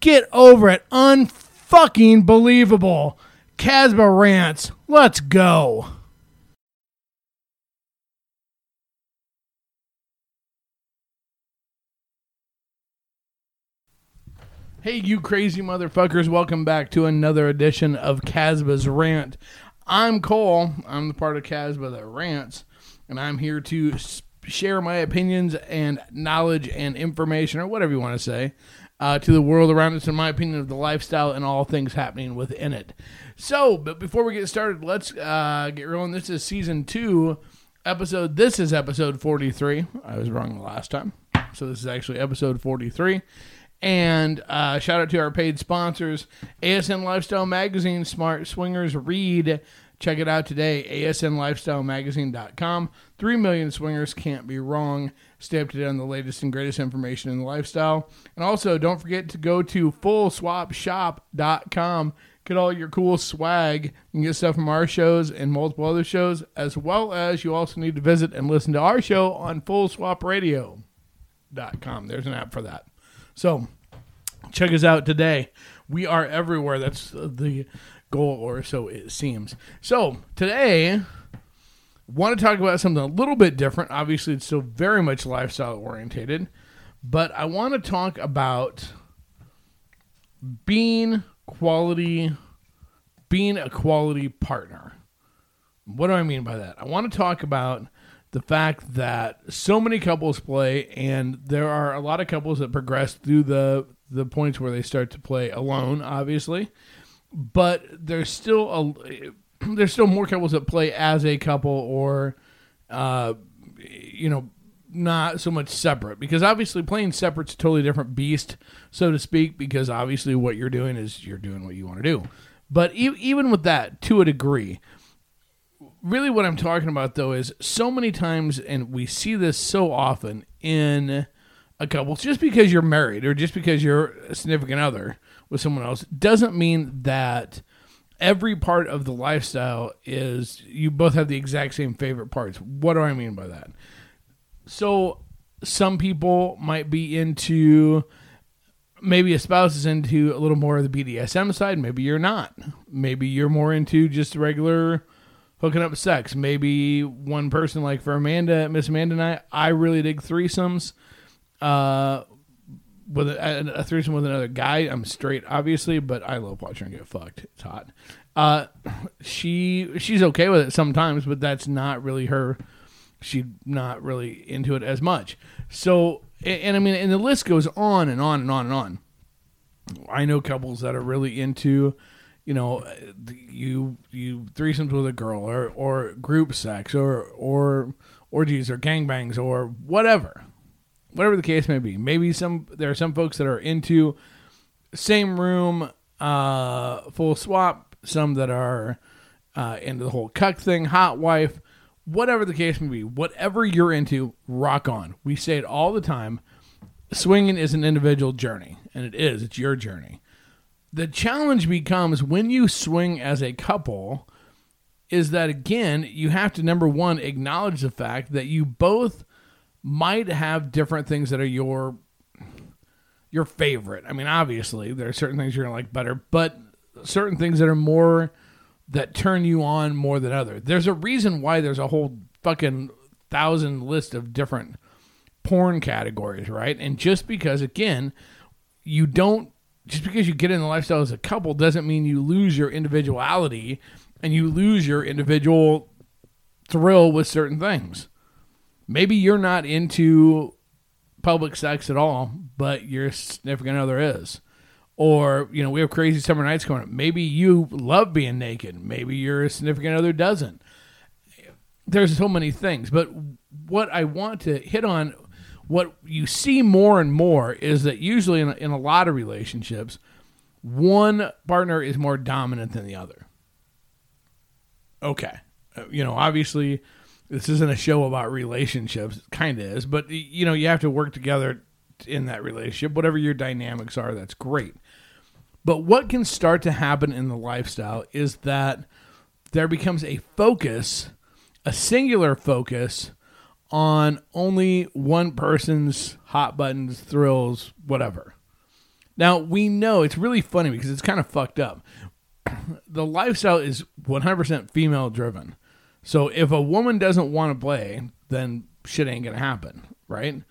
Get over it. Unfucking believable. Casba rants. Let's go. Hey, you crazy motherfuckers, welcome back to another edition of Casba's Rant. I'm Cole. I'm the part of Casba that rants, and I'm here to share my opinions and knowledge and information, or whatever you want to say, uh, to the world around us, in my opinion, of the lifestyle and all things happening within it. So, but before we get started, let's uh, get rolling. This is season two, episode. This is episode 43. I was wrong the last time. So, this is actually episode 43. And uh, shout out to our paid sponsors ASN Lifestyle Magazine, Smart Swingers Read. Check it out today, asnlifestylemagazine.com. Three million swingers can't be wrong. Stay up to date on the latest and greatest information in the lifestyle. And also, don't forget to go to fullswapshop.com. Get all your cool swag. You can get stuff from our shows and multiple other shows, as well as you also need to visit and listen to our show on fullswapradio.com. There's an app for that. So check us out today. We are everywhere. That's the goal, or so it seems. So today, want to talk about something a little bit different. Obviously, it's still very much lifestyle orientated, but I want to talk about being quality, being a quality partner. What do I mean by that? I want to talk about the fact that so many couples play, and there are a lot of couples that progress through the the points where they start to play alone, obviously, but there's still a there's still more couples that play as a couple or, uh, you know, not so much separate because obviously playing separate's a totally different beast, so to speak. Because obviously what you're doing is you're doing what you want to do, but e- even with that, to a degree, really what I'm talking about though is so many times, and we see this so often in a couple, just because you're married or just because you're a significant other with someone else doesn't mean that every part of the lifestyle is you both have the exact same favorite parts. What do I mean by that? So some people might be into maybe a spouse is into a little more of the BDSM side, maybe you're not. Maybe you're more into just regular hooking up sex. Maybe one person, like for Amanda, Miss Amanda and I, I really dig threesomes. Uh, with a, a threesome with another guy, I'm straight, obviously, but I love watching her get fucked. It's hot. Uh, she she's okay with it sometimes, but that's not really her. She's not really into it as much. So, and, and I mean, and the list goes on and on and on and on. I know couples that are really into you know, you you threesomes with a girl or or group sex or or orgies or gangbangs or whatever, whatever the case may be. Maybe some there are some folks that are into same room, uh, full swap. Some that are uh, into the whole cuck thing, hot wife, whatever the case may be. Whatever you're into, rock on. We say it all the time. Swinging is an individual journey, and it is. It's your journey the challenge becomes when you swing as a couple is that again you have to number one acknowledge the fact that you both might have different things that are your your favorite. I mean obviously there are certain things you're gonna like better but certain things that are more that turn you on more than other. There's a reason why there's a whole fucking thousand list of different porn categories right? And just because again you don't just because you get in the lifestyle as a couple doesn't mean you lose your individuality and you lose your individual thrill with certain things. Maybe you're not into public sex at all, but your significant other is. Or, you know, we have crazy summer nights coming up. Maybe you love being naked. Maybe your significant other doesn't. There's so many things. But what I want to hit on what you see more and more is that usually in a, in a lot of relationships, one partner is more dominant than the other. Okay. Uh, You know, obviously, this isn't a show about relationships. It kind of is, but you know, you have to work together in that relationship. Whatever your dynamics are, that's great. But what can start to happen in the lifestyle is that there becomes a focus, a singular focus on only one person's hot buttons, thrills, whatever. Now, we know it's really funny because it's kind of fucked up. The lifestyle is 100% female driven. So if a woman doesn't want to play, then shit ain't going to happen, right?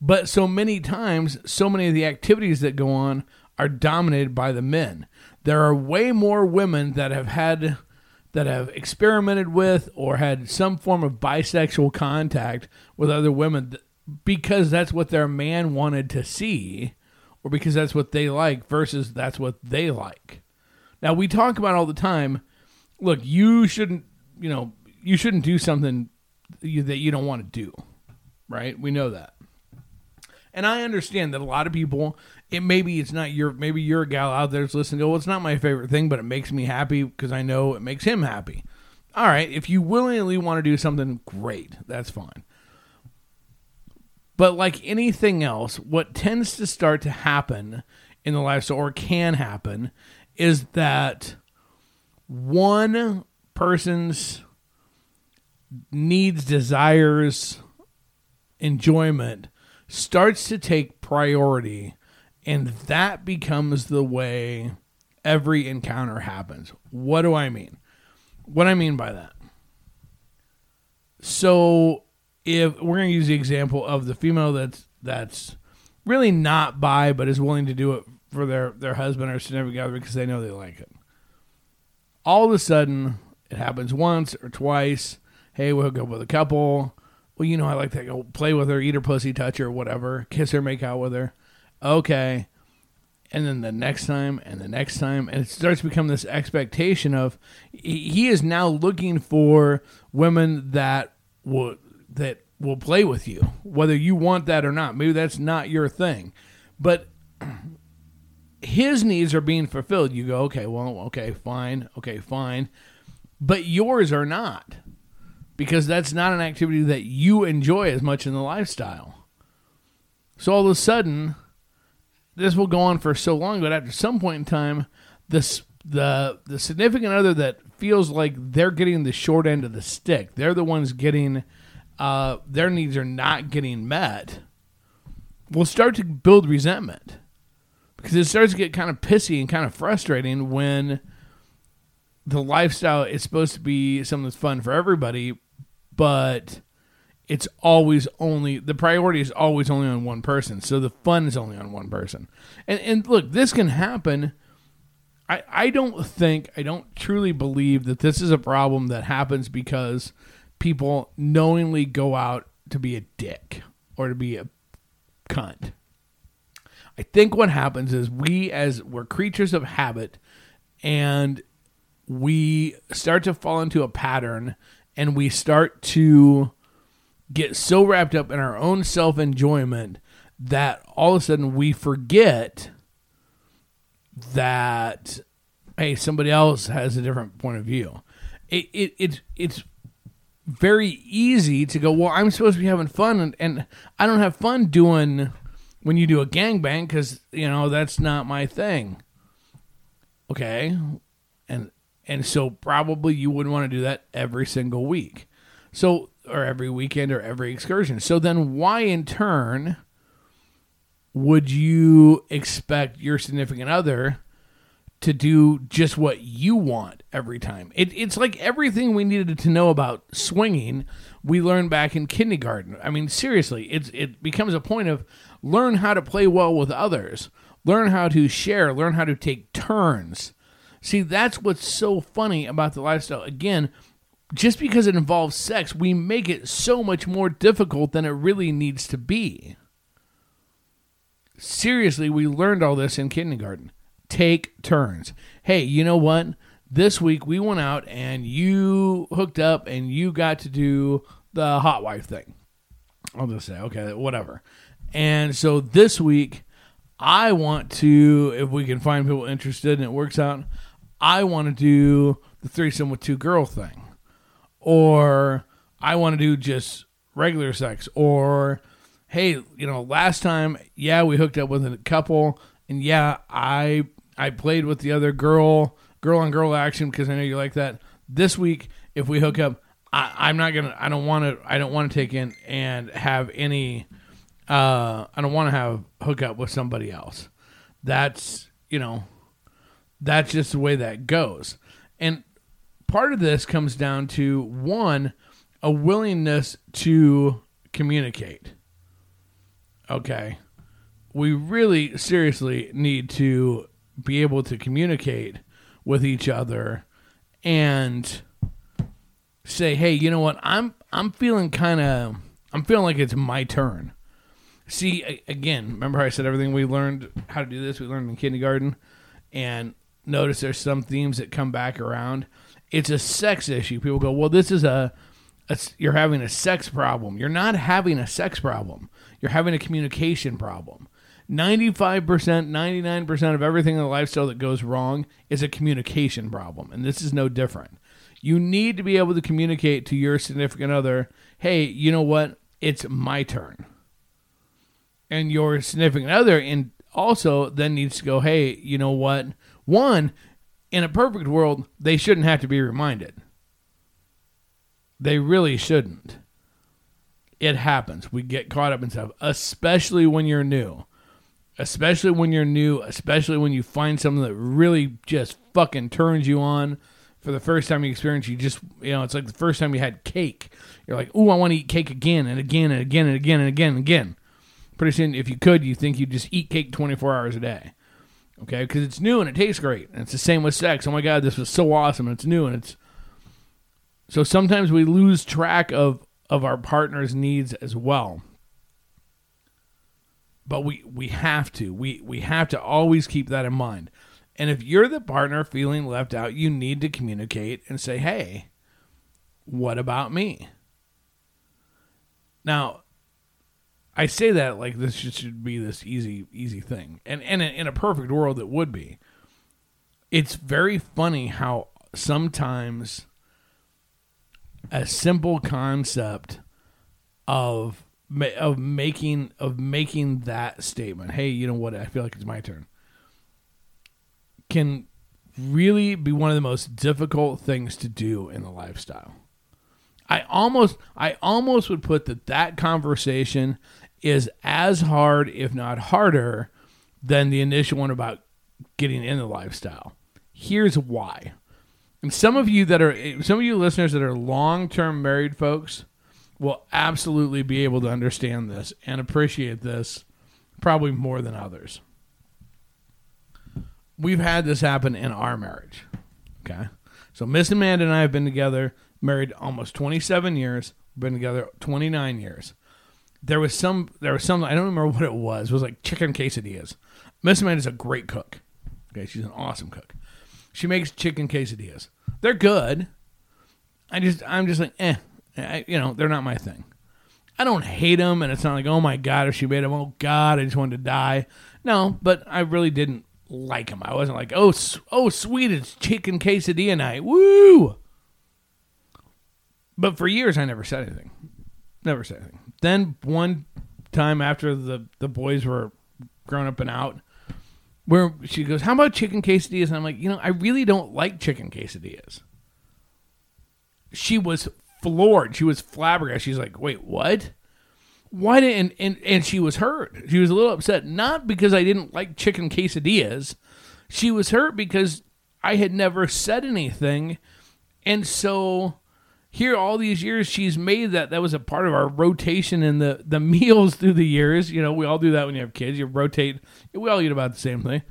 But so many times, so many of the activities that go on are dominated by the men. There are way more women that have had that have experimented with or had some form of bisexual contact with other women because that's what their man wanted to see or because that's what they like versus that's what they like. Now we talk about all the time, look, you shouldn't, you know, you shouldn't do something you- that you don't want to do. Right? We know that. And I understand that a lot of people, it maybe it's not your, maybe you're a gal out there that's listening to, well, it's not my favorite thing, but it makes me happy because I know it makes him happy. All right, if you willingly want to do something, great, that's fine. But like anything else, what tends to start to happen in the lifestyle or can happen is that one person's needs, desires, enjoyment starts to take priority and that becomes the way every encounter happens. What do I mean? What I mean by that. So if we're going to use the example of the female that's that's really not bi but is willing to do it for their their husband or significant other because they know they like it. All of a sudden, it happens once or twice. Hey, we'll hook up with a couple. Well, you know, I like to go play with her, eat her pussy, touch her, whatever, kiss her, make out with her. Okay. And then the next time and the next time. And it starts to become this expectation of he he is now looking for women that will, that will play with you, whether you want that or not. Maybe that's not your thing. But his needs are being fulfilled. You go, okay, well, okay, fine, okay, fine. But yours are not because that's not an activity that you enjoy as much in the lifestyle. So all of a sudden, this will go on for so long, but after some point in time, this the the significant other that feels like they're getting the short end of the stick, they're the ones getting uh, their needs are not getting met, will start to build resentment because it starts to get kind of pissy and kind of frustrating when the lifestyle is supposed to be something that's fun for everybody, but it's always only the priority is always only on one person. So the fun is only on one person. And and look, this can happen. I, I don't think I don't truly believe that this is a problem that happens because people knowingly go out to be a dick or to be a cunt. I think what happens is we as we're creatures of habit and we start to fall into a pattern and we start to get so wrapped up in our own self enjoyment that all of a sudden we forget that hey somebody else has a different point of view. It, it it's it's very easy to go well i'm supposed to be having fun and, and i don't have fun doing when you do a gangbang because you know that's not my thing. Okay. And and so probably you wouldn't want to do that every single week so or every weekend or every excursion so then why in turn would you expect your significant other to do just what you want every time. It, it's like everything we needed to know about swinging, we learned back in kindergarten. I mean, seriously, it's it becomes a point of learn how to play well with others, learn how to share, learn how to take turns. See, that's what's so funny about the lifestyle. Again, just because it involves sex, we make it so much more difficult than it really needs to be. Seriously, we learned all this in kindergarten take turns. Hey, you know what? This week we went out and you hooked up and you got to do the hot wife thing. I'll just say, okay, whatever. And so this week I want to, if we can find people interested and it works out, I want to do the threesome with two girl thing. Or I want to do just regular sex. Or, hey, you know, last time, yeah, we hooked up with a couple, and yeah, I I played with the other girl, girl on girl action because I know you like that. This week, if we hook up, I, I'm not gonna. I don't want to. I don't want to take in and have any. Uh, I don't want to have hook up with somebody else. That's you know, that's just the way that goes. And part of this comes down to one, a willingness to communicate. Okay. We really seriously need to be able to communicate with each other and say, "Hey, you know what? I'm I'm feeling kind of I'm feeling like it's my turn." See, again, remember how I said everything we learned how to do this we learned in kindergarten and notice there's some themes that come back around. It's a sex issue. People go, "Well, this is a you're having a sex problem." You're not having a sex problem. You're having a communication problem. 95%, 99% of everything in the lifestyle that goes wrong is a communication problem, and this is no different. You need to be able to communicate to your significant other, "Hey, you know what? It's my turn." and your significant other and also then needs to go hey you know what? One in a perfect world they shouldn't have to be reminded. They really shouldn't. It happens. We get caught up in stuff especially when you're new. Especially when you're new especially when you find something that really just fucking turns you on. For the first time you experience you just you know it's like the first time you had cake. You're like ooh i want to eat cake again and again and again and again and again and again pretty soon if you could you think you'd just eat cake 24 hours a day. Okay? Because it's new and it tastes great. And it's the same with sex. Oh my god this was so awesome. And it's new and it's so sometimes we lose track of of our partner's needs as well. But we we have to. We we have to always keep that in mind. And if you're the partner feeling left out you need to communicate and say hey what about me? Now I say that like this should, be this easy easy thing, and and in a perfect world it would be. It's very funny how sometimes a simple concept of of making of making that statement, hey, you know what? I feel like it's my turn, can really be one of the most difficult things to do in the lifestyle. I almost I almost would put that that conversation is as hard if not harder than the initial one about getting in the lifestyle. Here's why. And some of you that are some of you listeners that are long-term married folks will absolutely be able to understand this and appreciate this probably more than others. We've had this happen in our marriage. Okay. So Miss Amanda and I have been together, married almost 27 years, been together 29 years. There was some, there was some, I don't remember what it was. It was like chicken quesadillas. Miss Amanda's a great cook. Okay. She's an awesome cook. She makes chicken quesadillas. They're good. I just, I'm just like, eh, I, you know, they're not my thing. I don't hate them, and it's not like, oh my god, if she made them, oh god, I just wanted to die. No, but I really didn't like them. I wasn't like, oh, oh, sweet, it's chicken quesadilla night, woo. But for years, I never said anything. Never said anything. Then one time after the the boys were grown up and out, where she goes, "How about chicken quesadillas?" And I'm like, you know, I really don't like chicken quesadillas. She was floored. She was flabbergasted. She's like, "Wait, what?" Why didn't and, and and she was hurt. She was a little upset, not because I didn't like chicken quesadillas. She was hurt because I had never said anything, and so here all these years she's made that that was a part of our rotation in the the meals through the years. You know, we all do that when you have kids. You rotate. We all eat about the same thing.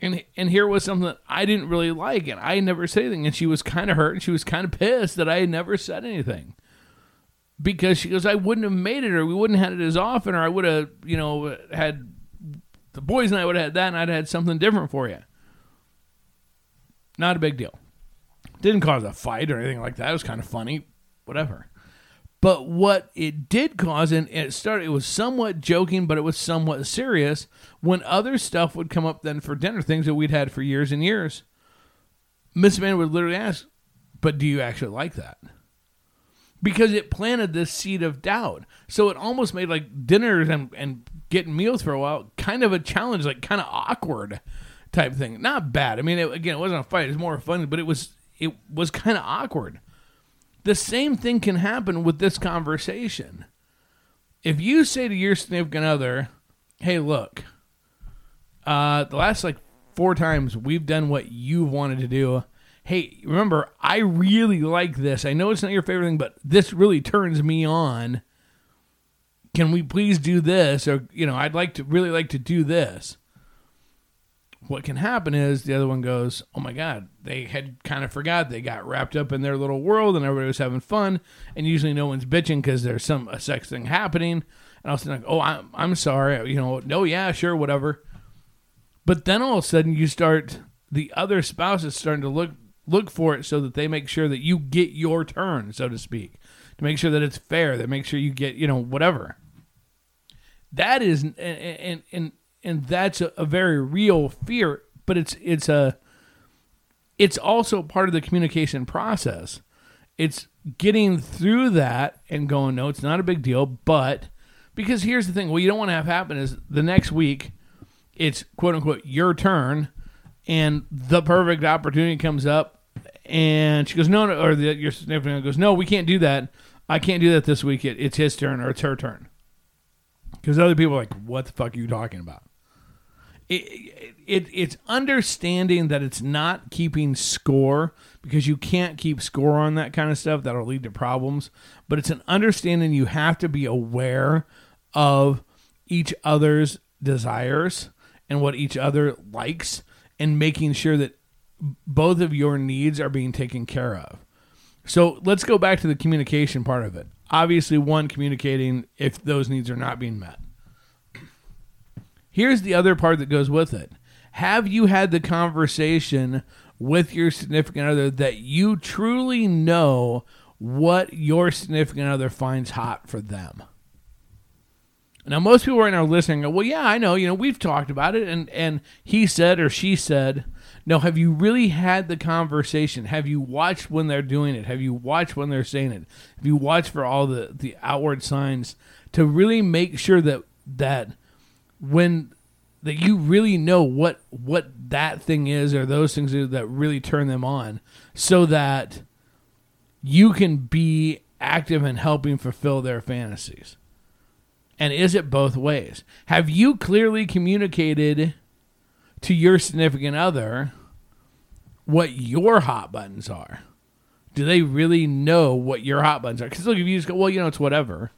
And and here was something that I didn't really like, and I never said anything. And she was kind of hurt, and she was kind of pissed that I had never said anything because she goes, I wouldn't have made it, or we wouldn't have had it as often, or I would have, you know, had the boys and I would have had that, and I'd had something different for you. Not a big deal. Didn't cause a fight or anything like that. It was kind of funny, whatever. But what it did cause, and it started, it was somewhat joking, but it was somewhat serious when other stuff would come up then for dinner, things that we'd had for years and years. Miss Amanda would literally ask, But do you actually like that? Because it planted this seed of doubt. So it almost made like dinners and, and getting meals for a while kind of a challenge, like kind of awkward type thing. Not bad. I mean, it, again, it wasn't a fight; it was more fun, but it was it was kind of awkward. The same thing can happen with this conversation. If you say to your significant other, "Hey, look, uh, the last like four times we've done what you've wanted to do." Hey, remember, I really like this. I know it's not your favorite thing, but this really turns me on. Can we please do this? Or, you know, I'd like to really like to do this what can happen is the other one goes, "Oh my god, they had kind of forgot. They got wrapped up in their little world, and everybody was having fun. And usually, no one's bitching because there's some a sex thing happening. And I was like, "Oh, I'm I'm sorry. You know, no, yeah, sure, whatever." But then all of a sudden, you start the other spouse is starting to look look for it so that they make sure that you get your turn, so to speak, to make sure that it's fair. That make sure you get you know whatever. That is and and, and and that's a, a very real fear. But it's it's a it's also part of the communication process. It's getting through that and going, no, it's not a big deal. But because here's the thing, what you don't want to have happen is the next week, it's quote unquote your turn, and the perfect opportunity comes up, and she goes, no, no, or the, your significant goes, no, we can't do that. I can't do that this week. It, it's his turn or it's her turn. Because other people are like, what the fuck are you talking about? It, it, it's understanding that it's not keeping score because you can't keep score on that kind of stuff. That'll lead to problems. But it's an understanding you have to be aware of each other's desires and what each other likes and making sure that both of your needs are being taken care of. So let's go back to the communication part of it. Obviously one communicating if those needs are not being met Here's the other part that goes with it. Have you had the conversation with your significant other that you truly know what your significant other finds hot for them? Now, most people right now listening go, well, yeah, I know. You know, we've talked about it, and and he said or she said. No, have you really had the conversation? Have you watched when they're doing it? Have you watched when they're saying it? Have you watched for all the the outward signs to really make sure that that when that you really know what what that thing is or those things that really turn them on so that you can be active in helping fulfill their fantasies. And is it both ways? Have you clearly communicated to your significant other what your hot buttons are? Do they really know what your hot buttons are? Because look if you just go well you know it's whatever.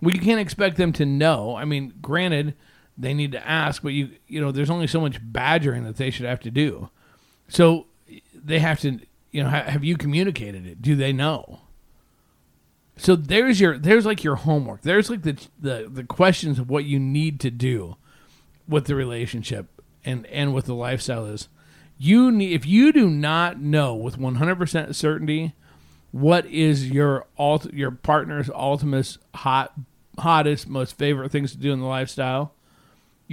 Well you can't expect them to know. I mean granted they need to ask, but you you know, there's only so much badgering that they should have to do. So they have to, you know, ha- have you communicated it? Do they know? So there's your there's like your homework. There's like the the the questions of what you need to do with the relationship and and with the lifestyle is you need if you do not know with 100% certainty what is your alt your partner's ultimate hot hottest most favorite things to do in the lifestyle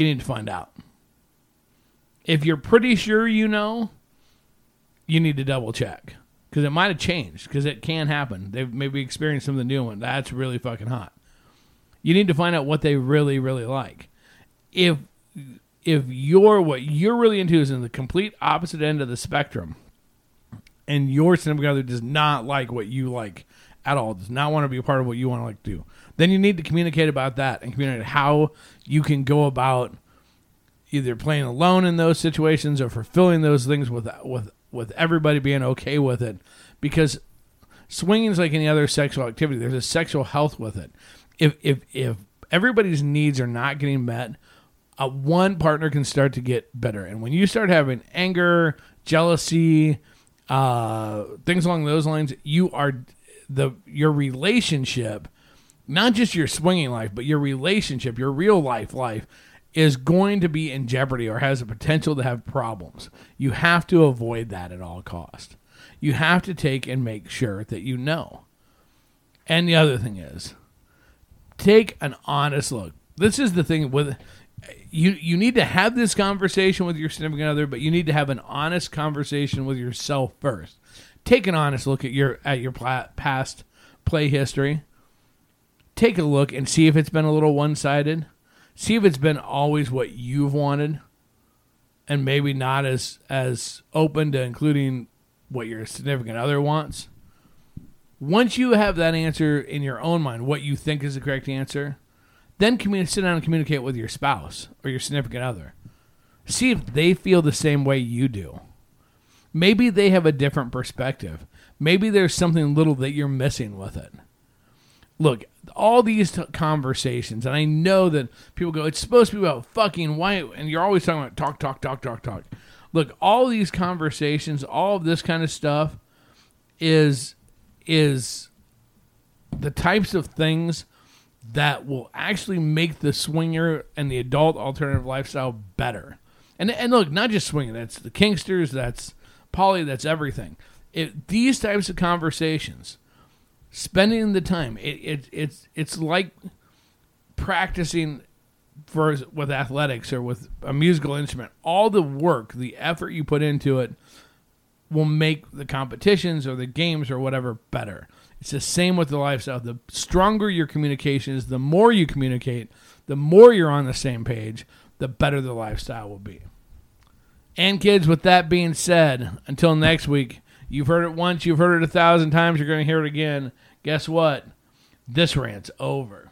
you need to find out. If you're pretty sure you know, you need to double check because it might have changed because it can happen. They've maybe experienced something new and that's really fucking hot. You need to find out what they really, really like. If if you're what you're really into is in the complete opposite end of the spectrum, and your significant other does not like what you like at all, does not want to be a part of what you want to like do, then you need to communicate about that and communicate how you can go about either playing alone in those situations or fulfilling those things with with with everybody being okay with it. Because swinging is like any other sexual activity. There's a sexual health with it. If if if everybody's needs are not getting met uh, one partner can start to get better. And when you start having anger jealousy uh, things along those lines you are the your relationship not just your swinging life, but your relationship, your real life life is going to be in jeopardy or has the potential to have problems. You have to avoid that at all cost. You have to take and make sure that you know. And the other thing is, take an honest look. This is the thing with you. You need to have this conversation with your significant other, but you need to have an honest conversation with yourself first. Take an honest look at your at your past play history. Take a look and see if it's been a little one sided. See if it's been always what you've wanted, and maybe not as as open to including what your significant other wants. Once you have that answer in your own mind, what you think is the correct answer, then commun- sit down and communicate with your spouse or your significant other. See if they feel the same way you do. Maybe they have a different perspective. Maybe there's something little that you're missing with it. Look, all these t- conversations, and I know that people go, it's supposed to be about fucking white, and you're always talking about talk, talk, talk, talk, talk. Look, all these conversations, all of this kind of stuff is is the types of things that will actually make the swinger and the adult alternative lifestyle better. And and look, not just swinging, that's the Kinksters, that's poly, that's everything. It, these types of conversations, spending the time, it, it it's it's like practicing for with athletics or with a musical instrument. All the work, the effort you put into it will make the competitions or the games or whatever better. It's the same with the lifestyle. The stronger your communication is, the more you communicate, the more you're on the same page, the better the lifestyle will be. And kids, with that being said, until next week, you've heard it once, you've heard it a thousand times, you're going to hear it again. Guess what? This rant's over.